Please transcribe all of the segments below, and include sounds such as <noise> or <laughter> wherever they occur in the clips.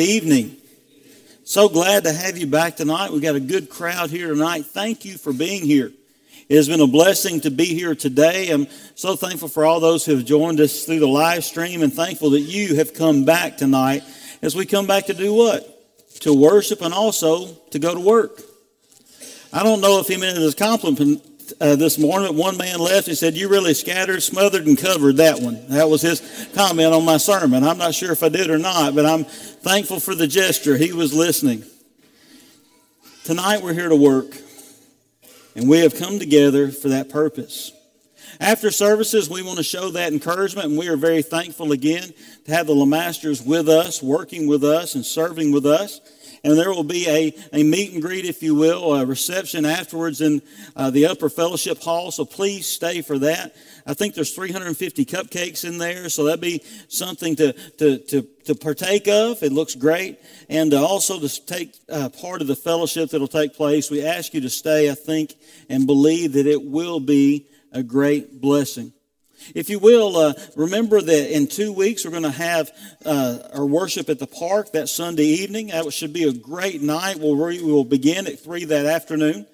good evening. So glad to have you back tonight. We've got a good crowd here tonight. Thank you for being here. It has been a blessing to be here today. I'm so thankful for all those who have joined us through the live stream and thankful that you have come back tonight as we come back to do what? To worship and also to go to work. I don't know if he meant it as a compliment uh, this morning, one man left. He said, You really scattered, smothered, and covered that one. That was his comment on my sermon. I'm not sure if I did or not, but I'm thankful for the gesture. He was listening. Tonight, we're here to work, and we have come together for that purpose. After services, we want to show that encouragement, and we are very thankful again to have the Lamasters with us, working with us, and serving with us and there will be a, a meet and greet, if you will, a reception afterwards in uh, the upper fellowship hall. So please stay for that. I think there's 350 cupcakes in there, so that'd be something to, to, to, to partake of. It looks great. And uh, also to take uh, part of the fellowship that'll take place. We ask you to stay, I think, and believe that it will be a great blessing. If you will, uh, remember that in two weeks we're going to have uh, our worship at the park that Sunday evening. That should be a great night. We'll, we will begin at 3 that afternoon.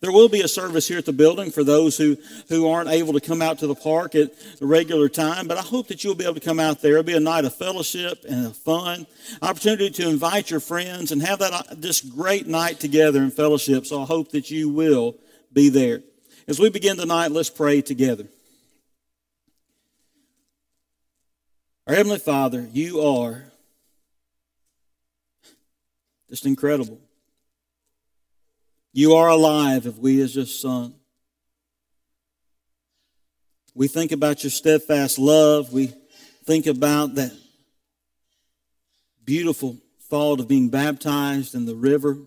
There will be a service here at the building for those who, who aren't able to come out to the park at the regular time, but I hope that you'll be able to come out there. It'll be a night of fellowship and fun, opportunity to invite your friends and have that uh, this great night together in fellowship. So I hope that you will be there. As we begin tonight, let's pray together. Our Heavenly Father, you are just incredible. You are alive if we as just sung. We think about your steadfast love. We think about that beautiful thought of being baptized in the river.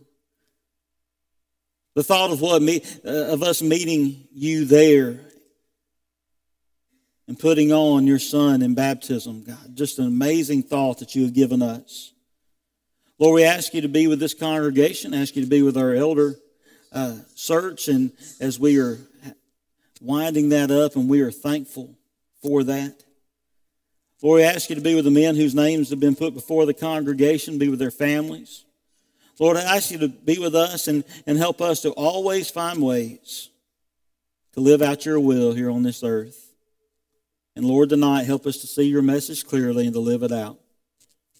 The thought of what me, uh, of us meeting you there and putting on your son in baptism. God, just an amazing thought that you have given us. Lord, we ask you to be with this congregation, ask you to be with our elder uh, search, and as we are winding that up, and we are thankful for that. Lord, we ask you to be with the men whose names have been put before the congregation, be with their families. Lord, I ask you to be with us and, and help us to always find ways to live out your will here on this earth. And Lord, tonight, help us to see your message clearly and to live it out.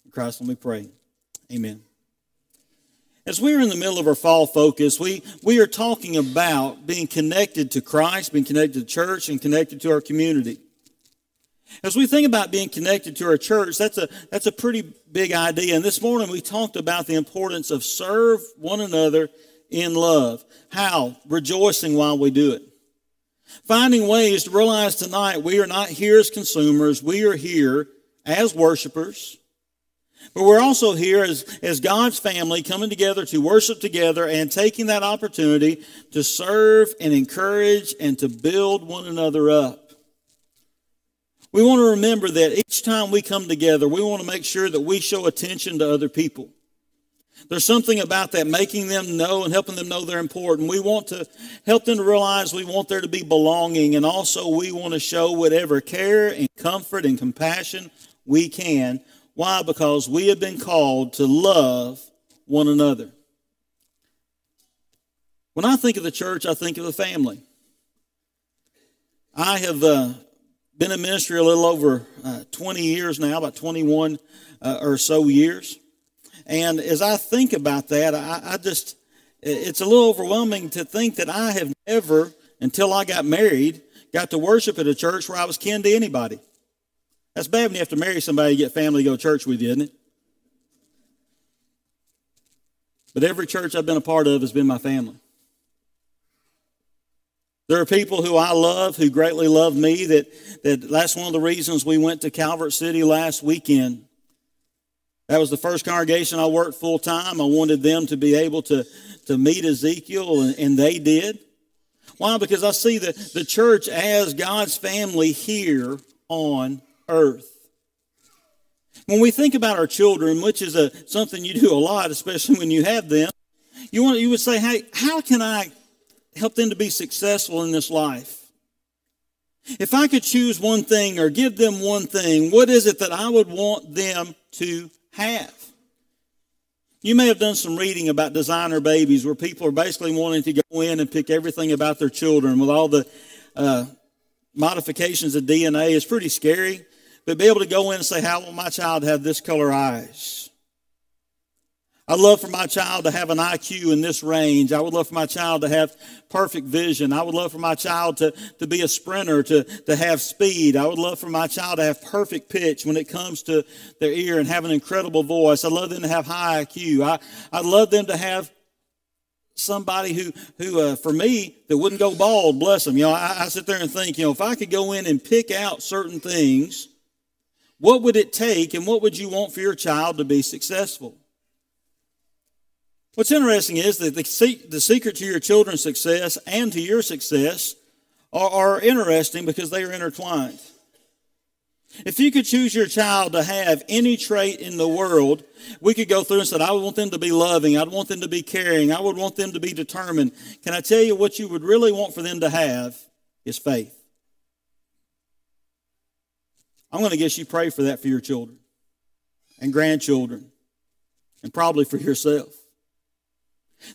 In Christ, let me pray. Amen. As we are in the middle of our fall focus, we, we are talking about being connected to Christ, being connected to church, and connected to our community. As we think about being connected to our church, that's a, that's a pretty big idea. And this morning we talked about the importance of serve one another in love. How? Rejoicing while we do it. Finding ways to realize tonight we are not here as consumers, we are here as worshipers. But we're also here as, as God's family coming together to worship together and taking that opportunity to serve and encourage and to build one another up. We want to remember that each time we come together, we want to make sure that we show attention to other people. There's something about that, making them know and helping them know they're important. We want to help them to realize we want there to be belonging, and also we want to show whatever care and comfort and compassion we can. Why? Because we have been called to love one another. When I think of the church, I think of the family. I have uh, been in ministry a little over uh, 20 years now, about 21 uh, or so years. And as I think about that, I, I just, it's a little overwhelming to think that I have never, until I got married, got to worship at a church where I was kin to anybody. That's bad when you have to marry somebody to get family to go to church with you, isn't it? But every church I've been a part of has been my family. There are people who I love who greatly love me. That, that that's one of the reasons we went to Calvert City last weekend. That was the first congregation I worked full time. I wanted them to be able to, to meet Ezekiel, and, and they did. Why? Because I see the, the church as God's family here on earth. When we think about our children, which is a, something you do a lot, especially when you have them, you, want, you would say, hey, how can I help them to be successful in this life? If I could choose one thing or give them one thing, what is it that I would want them to have. You may have done some reading about designer babies where people are basically wanting to go in and pick everything about their children with all the uh, modifications of DNA. It's pretty scary. But be able to go in and say, How will my child have this color eyes? I'd love for my child to have an IQ in this range. I would love for my child to have perfect vision. I would love for my child to, to be a sprinter, to, to have speed. I would love for my child to have perfect pitch when it comes to their ear and have an incredible voice. I'd love them to have high IQ. I, I'd love them to have somebody who, who uh, for me, that wouldn't go bald, bless them. You know, I, I sit there and think, you know, if I could go in and pick out certain things, what would it take and what would you want for your child to be successful? What's interesting is that the, the secret to your children's success and to your success are, are interesting because they are intertwined. If you could choose your child to have any trait in the world, we could go through and say, I would want them to be loving. I'd want them to be caring. I would want them to be determined. Can I tell you what you would really want for them to have is faith? I'm going to guess you pray for that for your children and grandchildren and probably for yourself.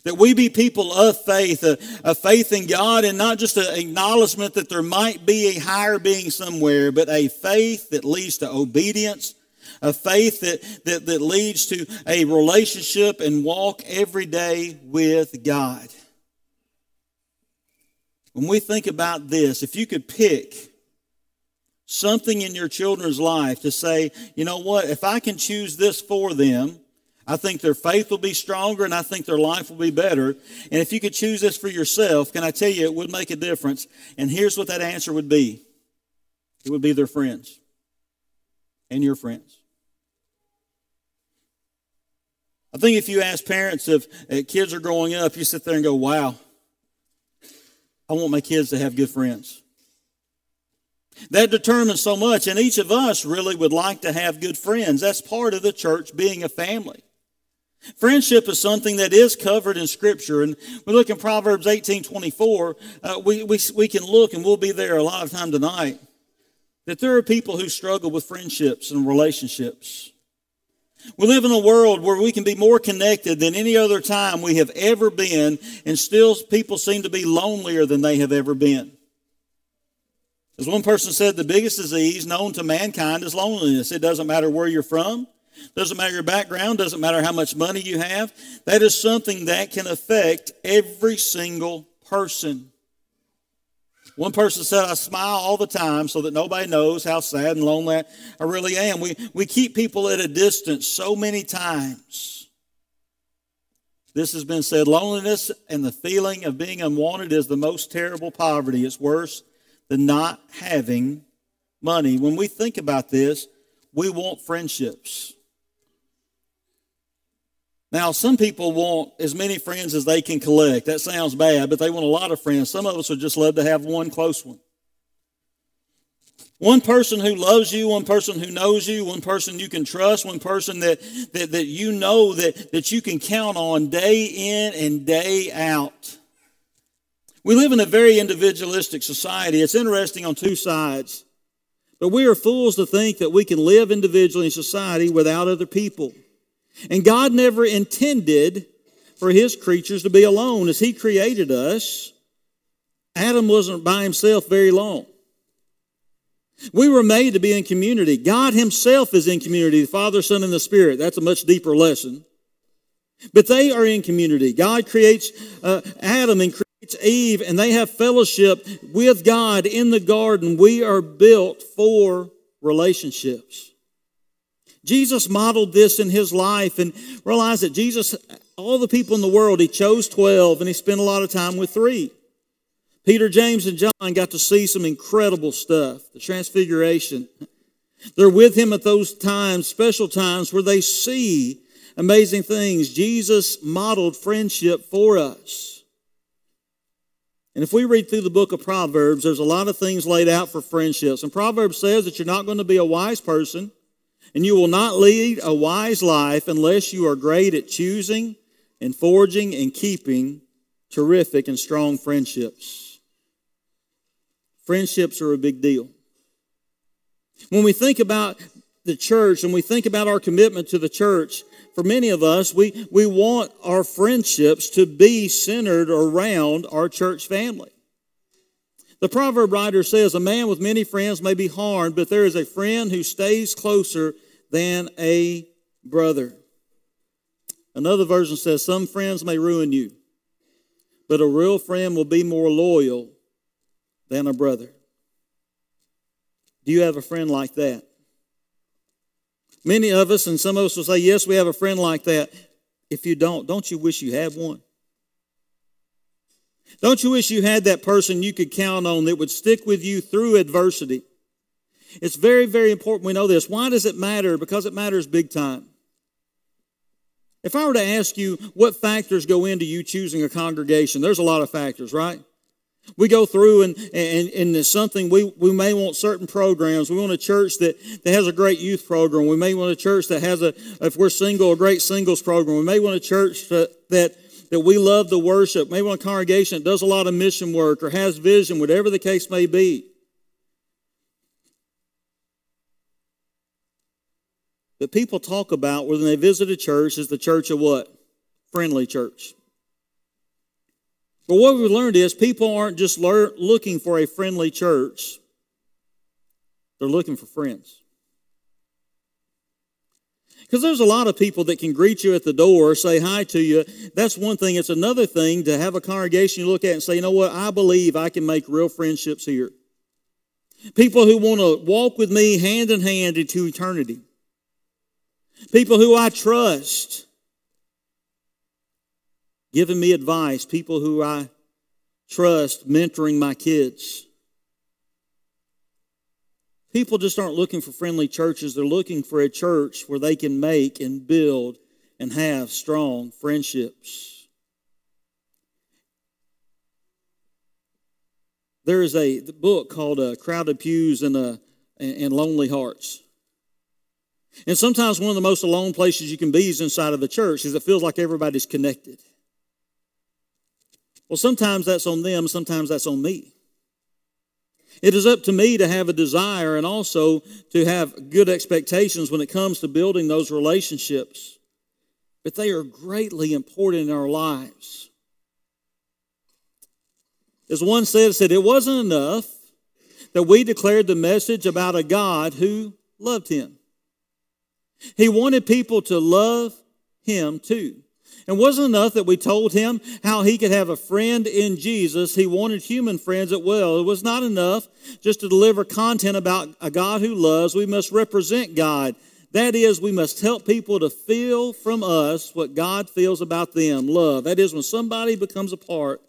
That we be people of faith, a, a, faith in God, and not just an acknowledgement that there might be a higher being somewhere, but a faith that leads to obedience, a faith that, that, that leads to a relationship and walk every day with God. When we think about this, if you could pick something in your children's life to say, you know what, if I can choose this for them, I think their faith will be stronger and I think their life will be better. And if you could choose this for yourself, can I tell you it would make a difference? And here's what that answer would be it would be their friends and your friends. I think if you ask parents if uh, kids are growing up, you sit there and go, wow, I want my kids to have good friends. That determines so much, and each of us really would like to have good friends. That's part of the church being a family. Friendship is something that is covered in Scripture. And we look in Proverbs 18 24, uh, we, we, we can look, and we'll be there a lot of time tonight, that there are people who struggle with friendships and relationships. We live in a world where we can be more connected than any other time we have ever been, and still people seem to be lonelier than they have ever been. As one person said, the biggest disease known to mankind is loneliness. It doesn't matter where you're from, doesn't matter your background, doesn't matter how much money you have. That is something that can affect every single person. One person said, I smile all the time so that nobody knows how sad and lonely I really am. We, we keep people at a distance so many times. This has been said loneliness and the feeling of being unwanted is the most terrible poverty. It's worse than not having money. When we think about this, we want friendships. Now, some people want as many friends as they can collect. That sounds bad, but they want a lot of friends. Some of us would just love to have one close one. One person who loves you, one person who knows you, one person you can trust, one person that, that, that you know that, that you can count on day in and day out. We live in a very individualistic society. It's interesting on two sides. But we are fools to think that we can live individually in society without other people. And God never intended for his creatures to be alone. As he created us, Adam wasn't by himself very long. We were made to be in community. God himself is in community, the Father, Son, and the Spirit. That's a much deeper lesson. But they are in community. God creates uh, Adam and creates Eve, and they have fellowship with God in the garden. We are built for relationships. Jesus modeled this in his life and realized that Jesus, all the people in the world, he chose 12 and he spent a lot of time with three. Peter, James, and John got to see some incredible stuff, the transfiguration. They're with him at those times, special times, where they see amazing things. Jesus modeled friendship for us. And if we read through the book of Proverbs, there's a lot of things laid out for friendships. And Proverbs says that you're not going to be a wise person and you will not lead a wise life unless you are great at choosing and forging and keeping terrific and strong friendships. Friendships are a big deal. When we think about the church and we think about our commitment to the church, for many of us, we, we want our friendships to be centered around our church family. The proverb writer says, A man with many friends may be harmed, but there is a friend who stays closer than a brother. Another version says, Some friends may ruin you, but a real friend will be more loyal than a brother. Do you have a friend like that? Many of us, and some of us will say, Yes, we have a friend like that. If you don't, don't you wish you had one? Don't you wish you had that person you could count on that would stick with you through adversity? It's very, very important we know this. Why does it matter? Because it matters big time. If I were to ask you what factors go into you choosing a congregation, there's a lot of factors, right? We go through and, and, and something we, we may want certain programs. We want a church that, that has a great youth program. We may want a church that has a, if we're single, a great singles program. We may want a church that, that, that we love the worship. Maybe want a congregation that does a lot of mission work or has vision, whatever the case may be. That people talk about when they visit a church is the church of what? Friendly church. But what we've learned is people aren't just lear- looking for a friendly church, they're looking for friends. Because there's a lot of people that can greet you at the door, say hi to you. That's one thing. It's another thing to have a congregation you look at and say, you know what, I believe I can make real friendships here. People who want to walk with me hand in hand into eternity. People who I trust giving me advice, people who I trust, mentoring my kids. People just aren't looking for friendly churches. They're looking for a church where they can make and build and have strong friendships. There is a book called uh, Crowded Pews and, uh, and Lonely Hearts. And sometimes one of the most alone places you can be is inside of the church because it feels like everybody's connected. Well, sometimes that's on them, sometimes that's on me. It is up to me to have a desire and also to have good expectations when it comes to building those relationships. But they are greatly important in our lives. As one said, said it wasn't enough that we declared the message about a God who loved him. He wanted people to love him too. And wasn't enough that we told him how he could have a friend in Jesus. He wanted human friends as well. It was not enough just to deliver content about a God who loves. We must represent God. That is, we must help people to feel from us what God feels about them love. That is, when somebody becomes a part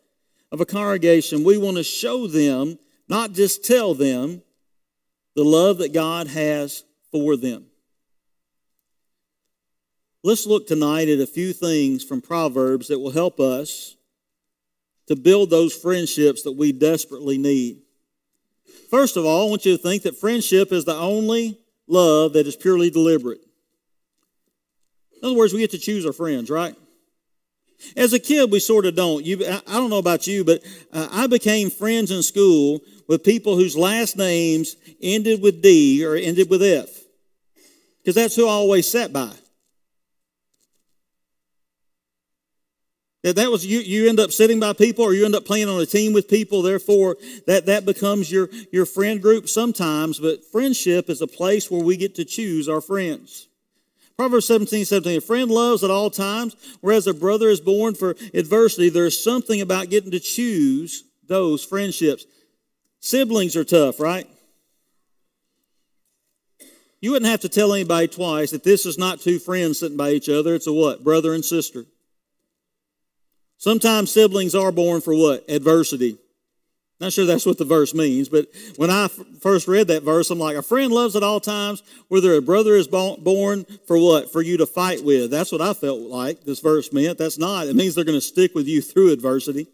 of a congregation, we want to show them, not just tell them, the love that God has for them. Let's look tonight at a few things from Proverbs that will help us to build those friendships that we desperately need. First of all, I want you to think that friendship is the only love that is purely deliberate. In other words, we get to choose our friends, right? As a kid, we sort of don't. You, I don't know about you, but uh, I became friends in school with people whose last names ended with D or ended with F, because that's who I always sat by. That was you, you end up sitting by people or you end up playing on a team with people, therefore that, that becomes your, your friend group sometimes, but friendship is a place where we get to choose our friends. Proverbs 17, 17, a friend loves at all times, whereas a brother is born for adversity. There's something about getting to choose those friendships. Siblings are tough, right? You wouldn't have to tell anybody twice that this is not two friends sitting by each other. It's a what? Brother and sister. Sometimes siblings are born for what? Adversity. Not sure that's what the verse means, but when I f- first read that verse, I'm like, a friend loves at all times, whether a brother is born for what? For you to fight with. That's what I felt like this verse meant. That's not. It means they're going to stick with you through adversity.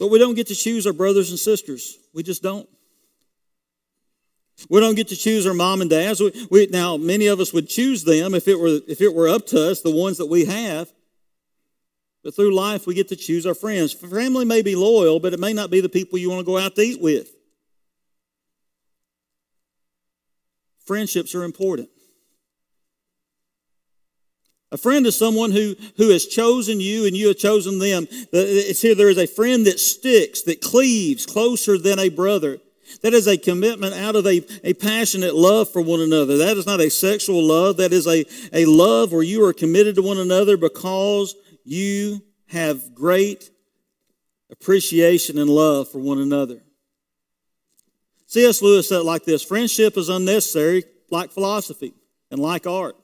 But we don't get to choose our brothers and sisters. We just don't. We don't get to choose our mom and dads. We, we, now, many of us would choose them if it were if it were up to us, the ones that we have. But through life, we get to choose our friends. Family may be loyal, but it may not be the people you want to go out to eat with. friendships are important. A friend is someone who, who has chosen you and you have chosen them. It's here, there is a friend that sticks, that cleaves closer than a brother. That is a commitment out of a, a passionate love for one another. That is not a sexual love. That is a, a love where you are committed to one another because you have great appreciation and love for one another. C.S. Lewis said it like this Friendship is unnecessary, like philosophy and like art.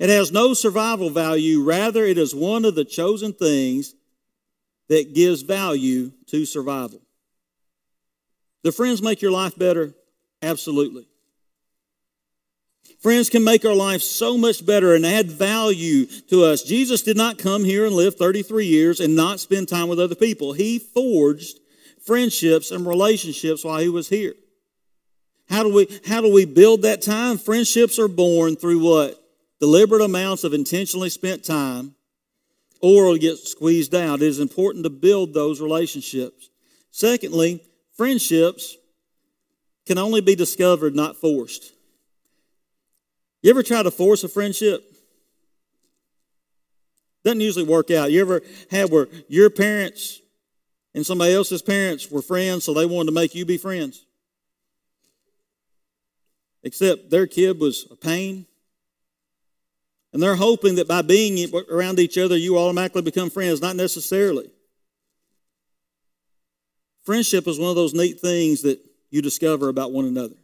It has no survival value. Rather, it is one of the chosen things that gives value to survival. Do friends make your life better? Absolutely. Friends can make our life so much better and add value to us. Jesus did not come here and live 33 years and not spend time with other people. He forged friendships and relationships while he was here. How do we, how do we build that time? Friendships are born through what? deliberate amounts of intentionally spent time or will get squeezed out. It is important to build those relationships. Secondly, friendships can only be discovered, not forced. You ever try to force a friendship? Doesn't usually work out. You ever had where your parents and somebody else's parents were friends, so they wanted to make you be friends? Except their kid was a pain and they're hoping that by being around each other, you automatically become friends. Not necessarily. Friendship is one of those neat things that you discover about one another.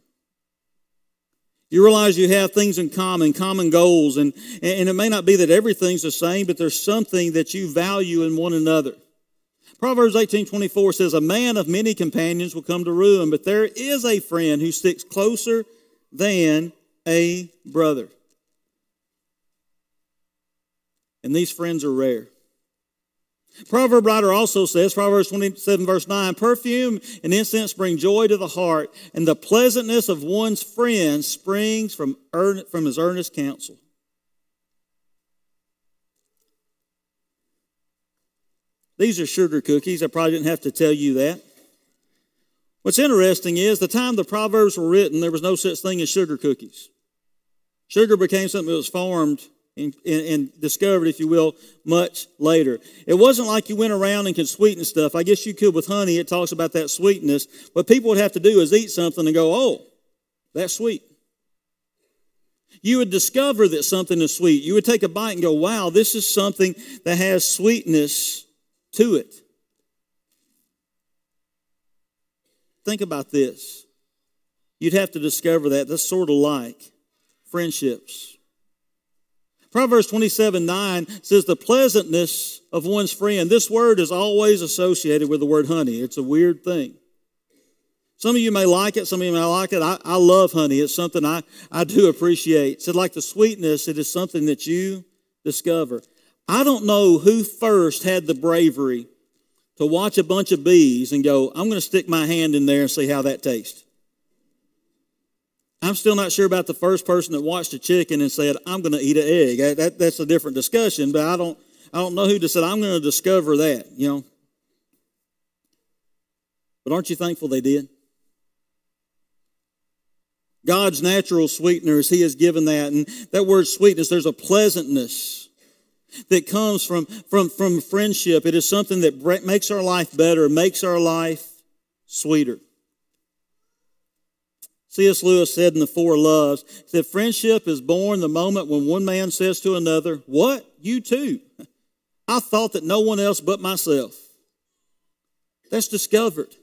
You realize you have things in common, common goals, and, and it may not be that everything's the same, but there's something that you value in one another. Proverbs 18:24 says, "A man of many companions will come to ruin, but there is a friend who sticks closer than a brother." And these friends are rare. Proverb writer also says, Proverbs 27, verse 9, perfume and incense bring joy to the heart, and the pleasantness of one's friend springs from, from his earnest counsel. These are sugar cookies. I probably didn't have to tell you that. What's interesting is the time the Proverbs were written, there was no such thing as sugar cookies. Sugar became something that was formed and, and, discovered, if you will, much later. It wasn't like you went around and could sweeten stuff. I guess you could with honey. It talks about that sweetness. What people would have to do is eat something and go, oh, that's sweet. You would discover that something is sweet. You would take a bite and go, wow, this is something that has sweetness to it. Think about this. You'd have to discover that. That's sort of like friendships. Proverbs 27 9 says, The pleasantness of one's friend. This word is always associated with the word honey. It's a weird thing. Some of you may like it, some of you may like it. I, I love honey. It's something I, I do appreciate. It's like the sweetness, it is something that you discover. I don't know who first had the bravery to watch a bunch of bees and go, I'm going to stick my hand in there and see how that tastes. I'm still not sure about the first person that watched a chicken and said, I'm going to eat an egg. That, that's a different discussion, but I don't, I don't know who just said, I'm going to discover that, you know. But aren't you thankful they did? God's natural sweeteners, He has given that. And that word sweetness, there's a pleasantness that comes from, from, from friendship. It is something that makes our life better, makes our life sweeter. C.S. Lewis said in The Four Loves, that friendship is born the moment when one man says to another, What? You too? I thought that no one else but myself. That's discovered.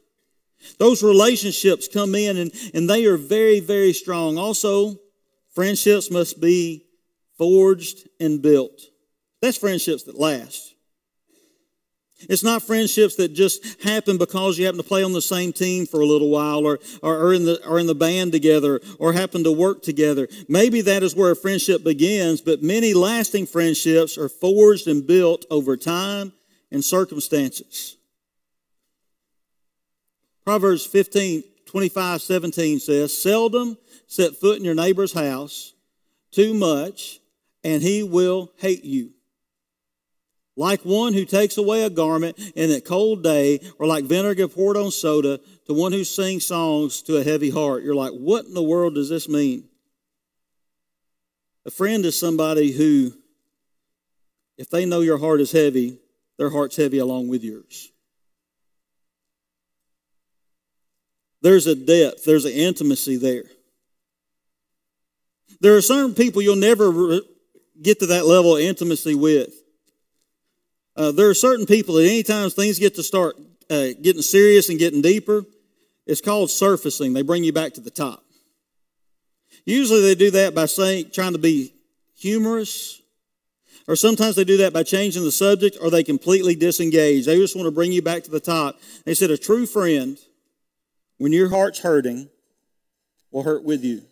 Those relationships come in and, and they are very, very strong. Also, friendships must be forged and built. That's friendships that last. It's not friendships that just happen because you happen to play on the same team for a little while or, or, in the, or in the band together or happen to work together. Maybe that is where a friendship begins, but many lasting friendships are forged and built over time and circumstances. Proverbs 15, 25, 17 says, Seldom set foot in your neighbor's house too much, and he will hate you like one who takes away a garment in a cold day, or like vinegar poured on soda to one who sings songs to a heavy heart. You're like, what in the world does this mean? A friend is somebody who, if they know your heart is heavy, their heart's heavy along with yours. There's a depth, there's an intimacy there. There are certain people you'll never get to that level of intimacy with. Uh, there are certain people that anytime things get to start uh, getting serious and getting deeper, it's called surfacing. They bring you back to the top. Usually they do that by saying, trying to be humorous, or sometimes they do that by changing the subject, or they completely disengage. They just want to bring you back to the top. They said, a true friend, when your heart's hurting, will hurt with you.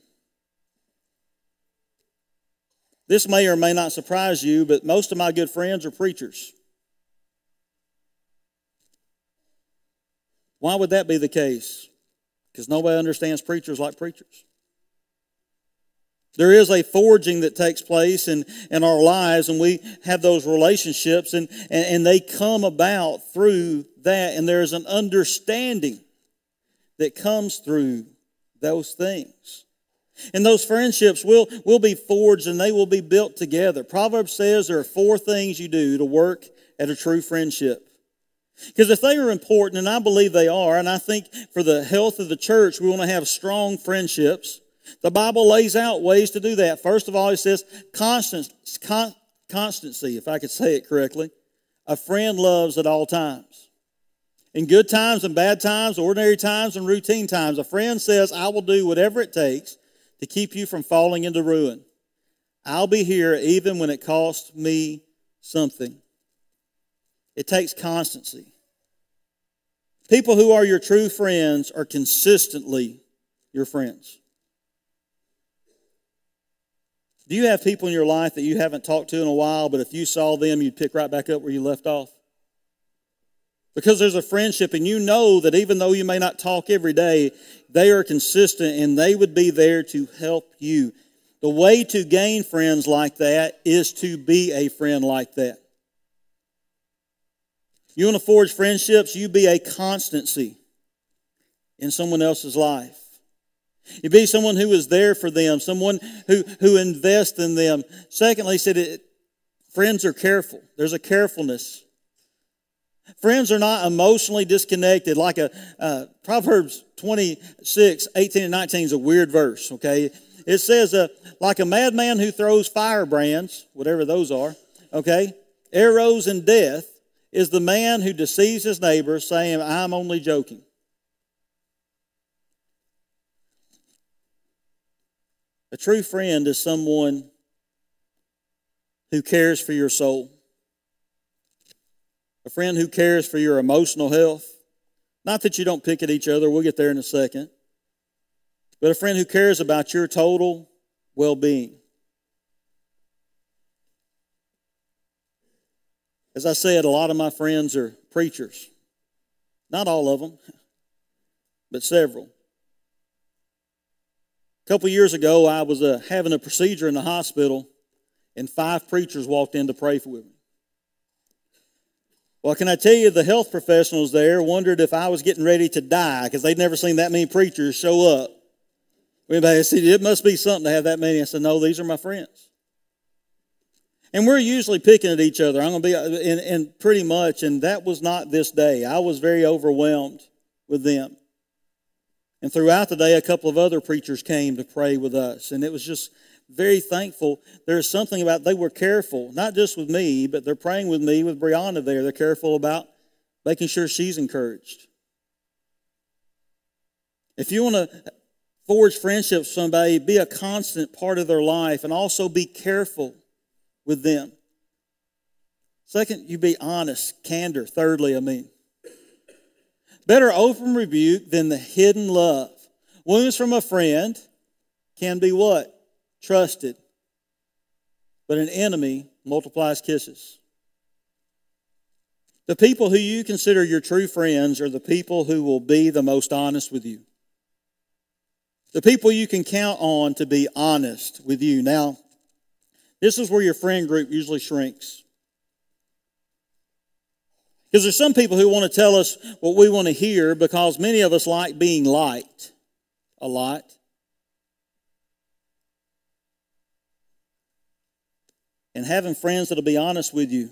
This may or may not surprise you, but most of my good friends are preachers. Why would that be the case? Because nobody understands preachers like preachers. There is a forging that takes place in, in our lives, and we have those relationships, and, and, and they come about through that, and there's an understanding that comes through those things. And those friendships will, will be forged and they will be built together. Proverbs says there are four things you do to work at a true friendship. Because if they are important, and I believe they are, and I think for the health of the church, we want to have strong friendships. The Bible lays out ways to do that. First of all, it says con, constancy, if I could say it correctly. A friend loves at all times. In good times and bad times, ordinary times and routine times, a friend says, I will do whatever it takes to keep you from falling into ruin. I'll be here even when it costs me something. It takes constancy. People who are your true friends are consistently your friends. Do you have people in your life that you haven't talked to in a while, but if you saw them, you'd pick right back up where you left off? Because there's a friendship, and you know that even though you may not talk every day, they are consistent and they would be there to help you. The way to gain friends like that is to be a friend like that. You want to forge friendships, you be a constancy in someone else's life. You be someone who is there for them, someone who, who invests in them. Secondly, he said it, friends are careful. There's a carefulness Friends are not emotionally disconnected. Like a uh, Proverbs 26, 18 and 19 is a weird verse, okay? It says, uh, like a madman who throws firebrands, whatever those are, okay? Arrows and death is the man who deceives his neighbor, saying, I'm only joking. A true friend is someone who cares for your soul a friend who cares for your emotional health. Not that you don't pick at each other, we'll get there in a second, but a friend who cares about your total well being. As I said, a lot of my friends are preachers. Not all of them, but several. A couple years ago, I was uh, having a procedure in the hospital, and five preachers walked in to pray for me. Well, can I tell you, the health professionals there wondered if I was getting ready to die because they'd never seen that many preachers show up. Anybody said, it must be something to have that many. I said, no, these are my friends. And we're usually picking at each other. I'm going to be, and, and pretty much, and that was not this day. I was very overwhelmed with them. And throughout the day, a couple of other preachers came to pray with us. And it was just very thankful. There's something about they were careful, not just with me, but they're praying with me with Brianna there. They're careful about making sure she's encouraged. If you want to forge friendships with somebody, be a constant part of their life and also be careful with them. Second, you be honest, candor. Thirdly, I mean, better open rebuke than the hidden love. Wounds from a friend can be what? trusted, but an enemy multiplies kisses. The people who you consider your true friends are the people who will be the most honest with you. The people you can count on to be honest with you. Now, this is where your friend group usually shrinks. Because there's some people who want to tell us what we want to hear because many of us like being liked a lot. And having friends that'll be honest with you.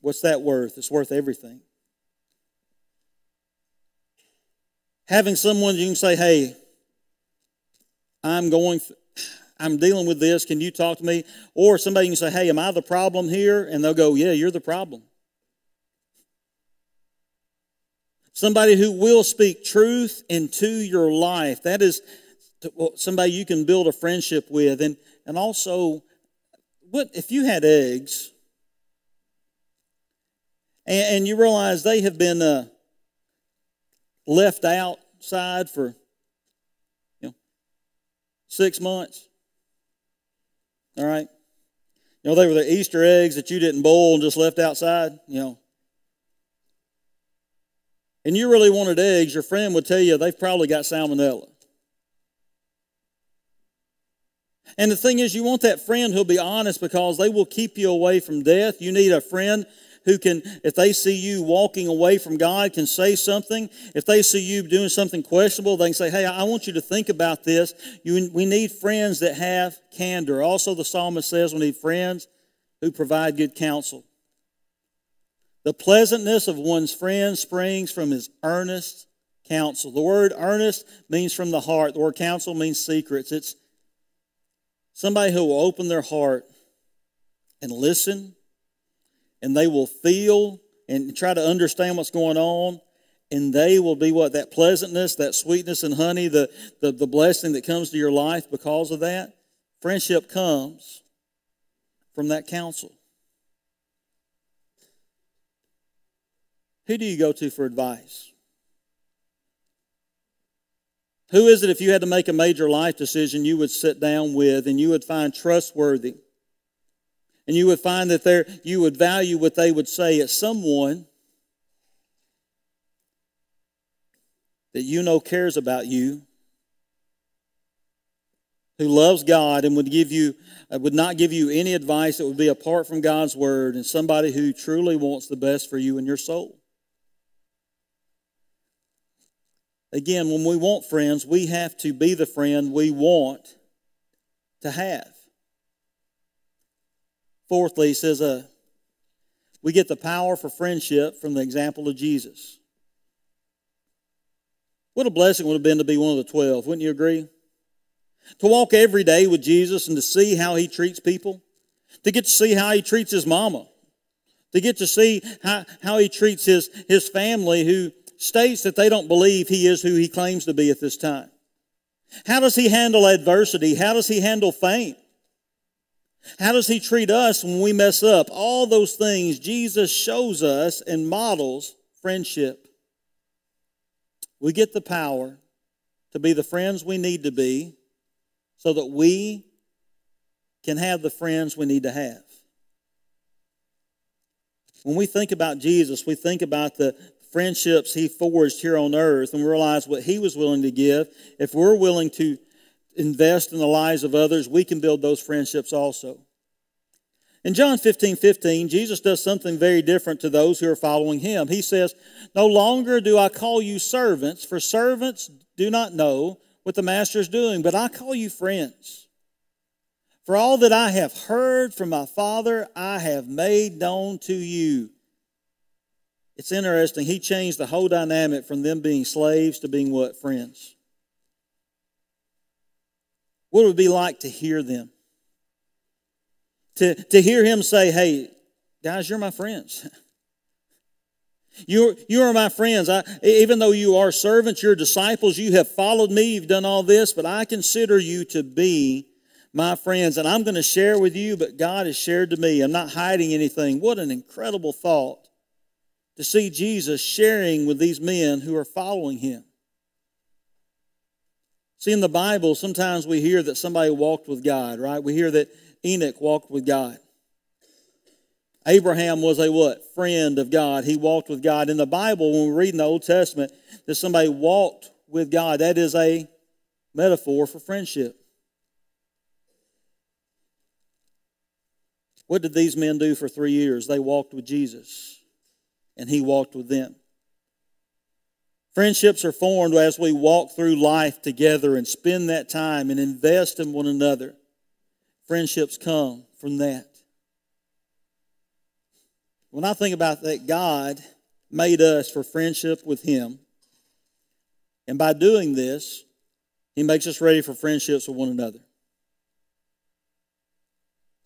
What's that worth? It's worth everything. Having someone you can say, hey, I'm going, I'm dealing with this. Can you talk to me? Or somebody can say, hey, am I the problem here? And they'll go, yeah, you're the problem. Somebody who will speak truth into your life. That is somebody you can build a friendship with. And, and also, what if you had eggs and, and you realize they have been uh, left outside for you know six months? All right. You know, they were the Easter eggs that you didn't boil and just left outside, you know. And you really wanted eggs, your friend would tell you they've probably got salmonella. And the thing is, you want that friend who'll be honest because they will keep you away from death. You need a friend who can, if they see you walking away from God, can say something. If they see you doing something questionable, they can say, Hey, I want you to think about this. You, we need friends that have candor. Also, the psalmist says we need friends who provide good counsel. The pleasantness of one's friend springs from his earnest counsel. The word earnest means from the heart. The word counsel means secrets. It's Somebody who will open their heart and listen, and they will feel and try to understand what's going on, and they will be what? That pleasantness, that sweetness and honey, the, the, the blessing that comes to your life because of that. Friendship comes from that counsel. Who do you go to for advice? Who is it, if you had to make a major life decision, you would sit down with and you would find trustworthy? And you would find that there, you would value what they would say. It's someone that you know cares about you, who loves God and would give you uh, would not give you any advice that would be apart from God's word, and somebody who truly wants the best for you and your soul. Again, when we want friends, we have to be the friend we want to have. Fourthly, he says, uh, we get the power for friendship from the example of Jesus. What a blessing would have been to be one of the twelve, wouldn't you agree? To walk every day with Jesus and to see how he treats people, to get to see how he treats his mama, to get to see how, how he treats his, his family who states that they don't believe he is who he claims to be at this time. How does he handle adversity? How does he handle fame? How does he treat us when we mess up? All those things Jesus shows us and models friendship. We get the power to be the friends we need to be so that we can have the friends we need to have. When we think about Jesus, we think about the, friendships he forged here on earth and realize what he was willing to give, if we're willing to invest in the lives of others, we can build those friendships also. In John 15 15, Jesus does something very different to those who are following him. He says, No longer do I call you servants, for servants do not know what the master is doing, but I call you friends. For all that I have heard from my Father, I have made known to you. It's interesting. He changed the whole dynamic from them being slaves to being what? Friends. What would it be like to hear them? To, to hear him say, hey, guys, you're my friends. <laughs> You're, you are my friends. I, even though you are servants, you're disciples, you have followed me, you've done all this, but I consider you to be my friends. And I'm going to share with you, but God has shared to me. I'm not hiding anything. What an incredible thought to see Jesus sharing with these men who are following him. See, in the Bible, sometimes we hear that somebody walked with God, right? We hear that Enoch walked with God. Abraham was a what? Friend of God. He walked with God. In the Bible, when we read in the Old Testament that somebody walked with God, that is a metaphor for friendship. What did these men do for three years? They walked with Jesus and he walked with them. Friendships are formed as we walk through life together and spend that time and invest in one another. friendships come from that. When I think about that, God made us for friendship with Him. And by doing this, He makes us ready for friendships with one another.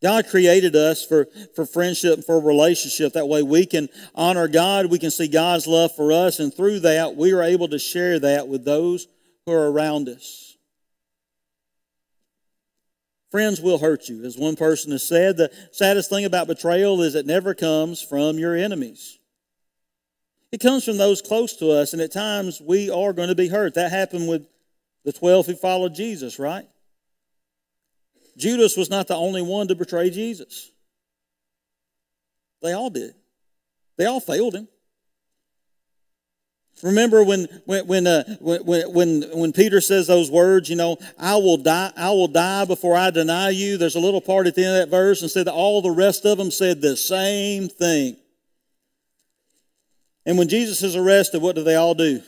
God created us for, for friendship, for relationship. That way we can honor God, we can see God's love for us, and through that, we are able to share that with those who are around us. Friends will hurt you. As one person has said, the saddest thing about betrayal is it never comes from your enemies. It comes from those close to us, and at times we are going to be hurt. That happened with the 12 who followed Jesus, right? Judas was not the only one to betray Jesus. They all did. They all failed him. Remember when when when, uh, when when when Peter says those words, you know, I will die, I will die before I deny you. There's a little part at the end of that verse and said that all the rest of them said the same thing. And when Jesus is arrested, what do they all do?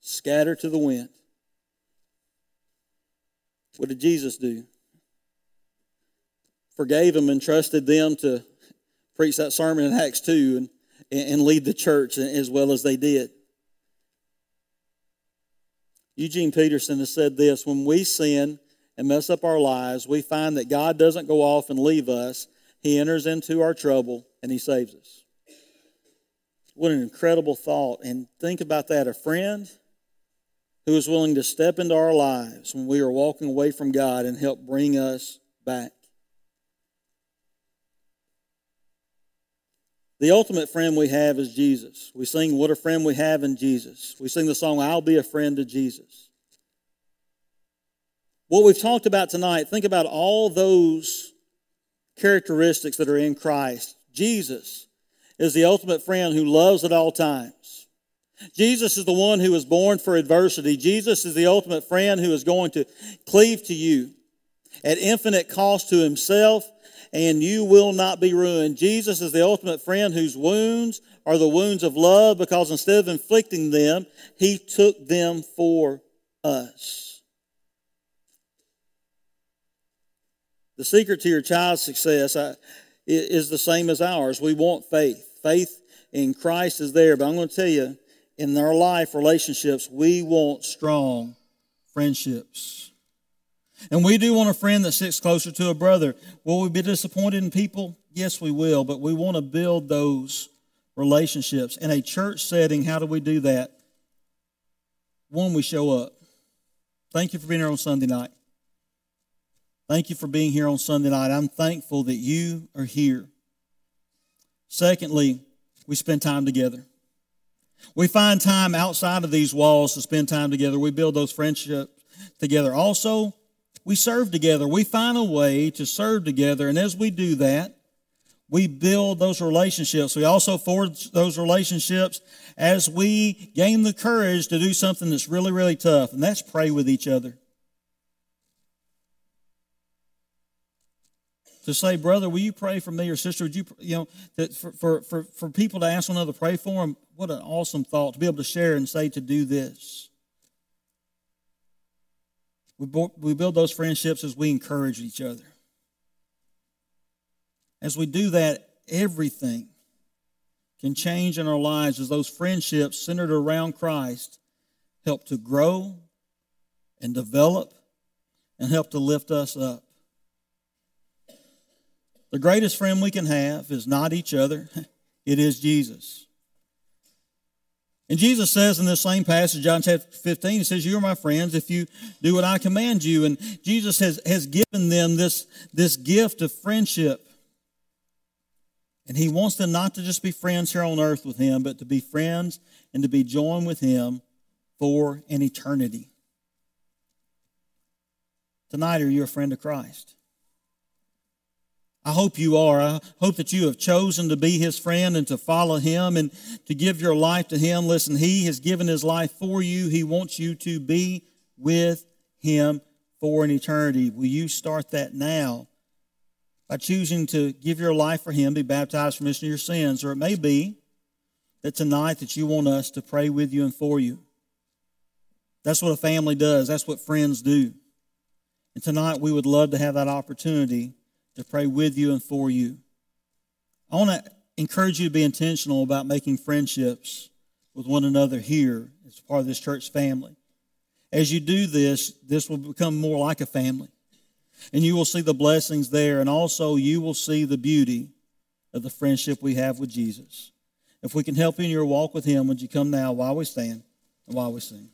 Scatter to the wind. What did Jesus do? Forgave them and trusted them to preach that sermon in Acts 2 and, and lead the church as well as they did. Eugene Peterson has said this when we sin and mess up our lives, we find that God doesn't go off and leave us. He enters into our trouble and He saves us. What an incredible thought. And think about that a friend who is willing to step into our lives when we are walking away from God and help bring us back. The ultimate friend we have is Jesus. We sing, What a Friend We Have in Jesus. We sing the song, I'll Be a Friend to Jesus. What we've talked about tonight, think about all those characteristics that are in Christ. Jesus is the ultimate friend who loves at all times. Jesus is the one who was born for adversity. Jesus is the ultimate friend who is going to cleave to you at infinite cost to himself and you will not be ruined. Jesus is the ultimate friend whose wounds are the wounds of love because instead of inflicting them, he took them for us. The secret to your child's success is the same as ours. We want faith. Faith in Christ is there, but I'm going to tell you, in our life relationships, we want strong friendships. And we do want a friend that sits closer to a brother. Will we be disappointed in people? Yes, we will, but we want to build those relationships. In a church setting, how do we do that? One, we show up. Thank you for being here on Sunday night. Thank you for being here on Sunday night. I'm thankful that you are here. Secondly, we spend time together. We find time outside of these walls to spend time together. We build those friendships together. Also, we serve together. We find a way to serve together. And as we do that, we build those relationships. We also forge those relationships as we gain the courage to do something that's really, really tough, and that's pray with each other. To say, brother, will you pray for me, or sister, would you, you know, that for, for, for, for people to ask one another to pray for them, what an awesome thought to be able to share and say to do this. We, we build those friendships as we encourage each other. As we do that, everything can change in our lives as those friendships centered around Christ help to grow and develop and help to lift us up. The greatest friend we can have is not each other, <laughs> it is Jesus. And Jesus says in this same passage, John chapter 15, he says, You are my friends if you do what I command you. And Jesus has, has given them this, this gift of friendship. And he wants them not to just be friends here on earth with him, but to be friends and to be joined with him for an eternity. Tonight, are you a friend of Christ? I hope you are. I hope that you have chosen to be his friend and to follow him and to give your life to him. Listen, he has given his life for you. He wants you to be with him for an eternity. Will you start that now by choosing to give your life for him, be baptized for remission of your sins? Or it may be that tonight that you want us to pray with you and for you. That's what a family does. That's what friends do. And tonight we would love to have that opportunity to pray with you and for you. I want to encourage you to be intentional about making friendships with one another here as part of this church family. As you do this, this will become more like a family. And you will see the blessings there, and also you will see the beauty of the friendship we have with Jesus. If we can help you in your walk with Him, would you come now while we stand and while we sing?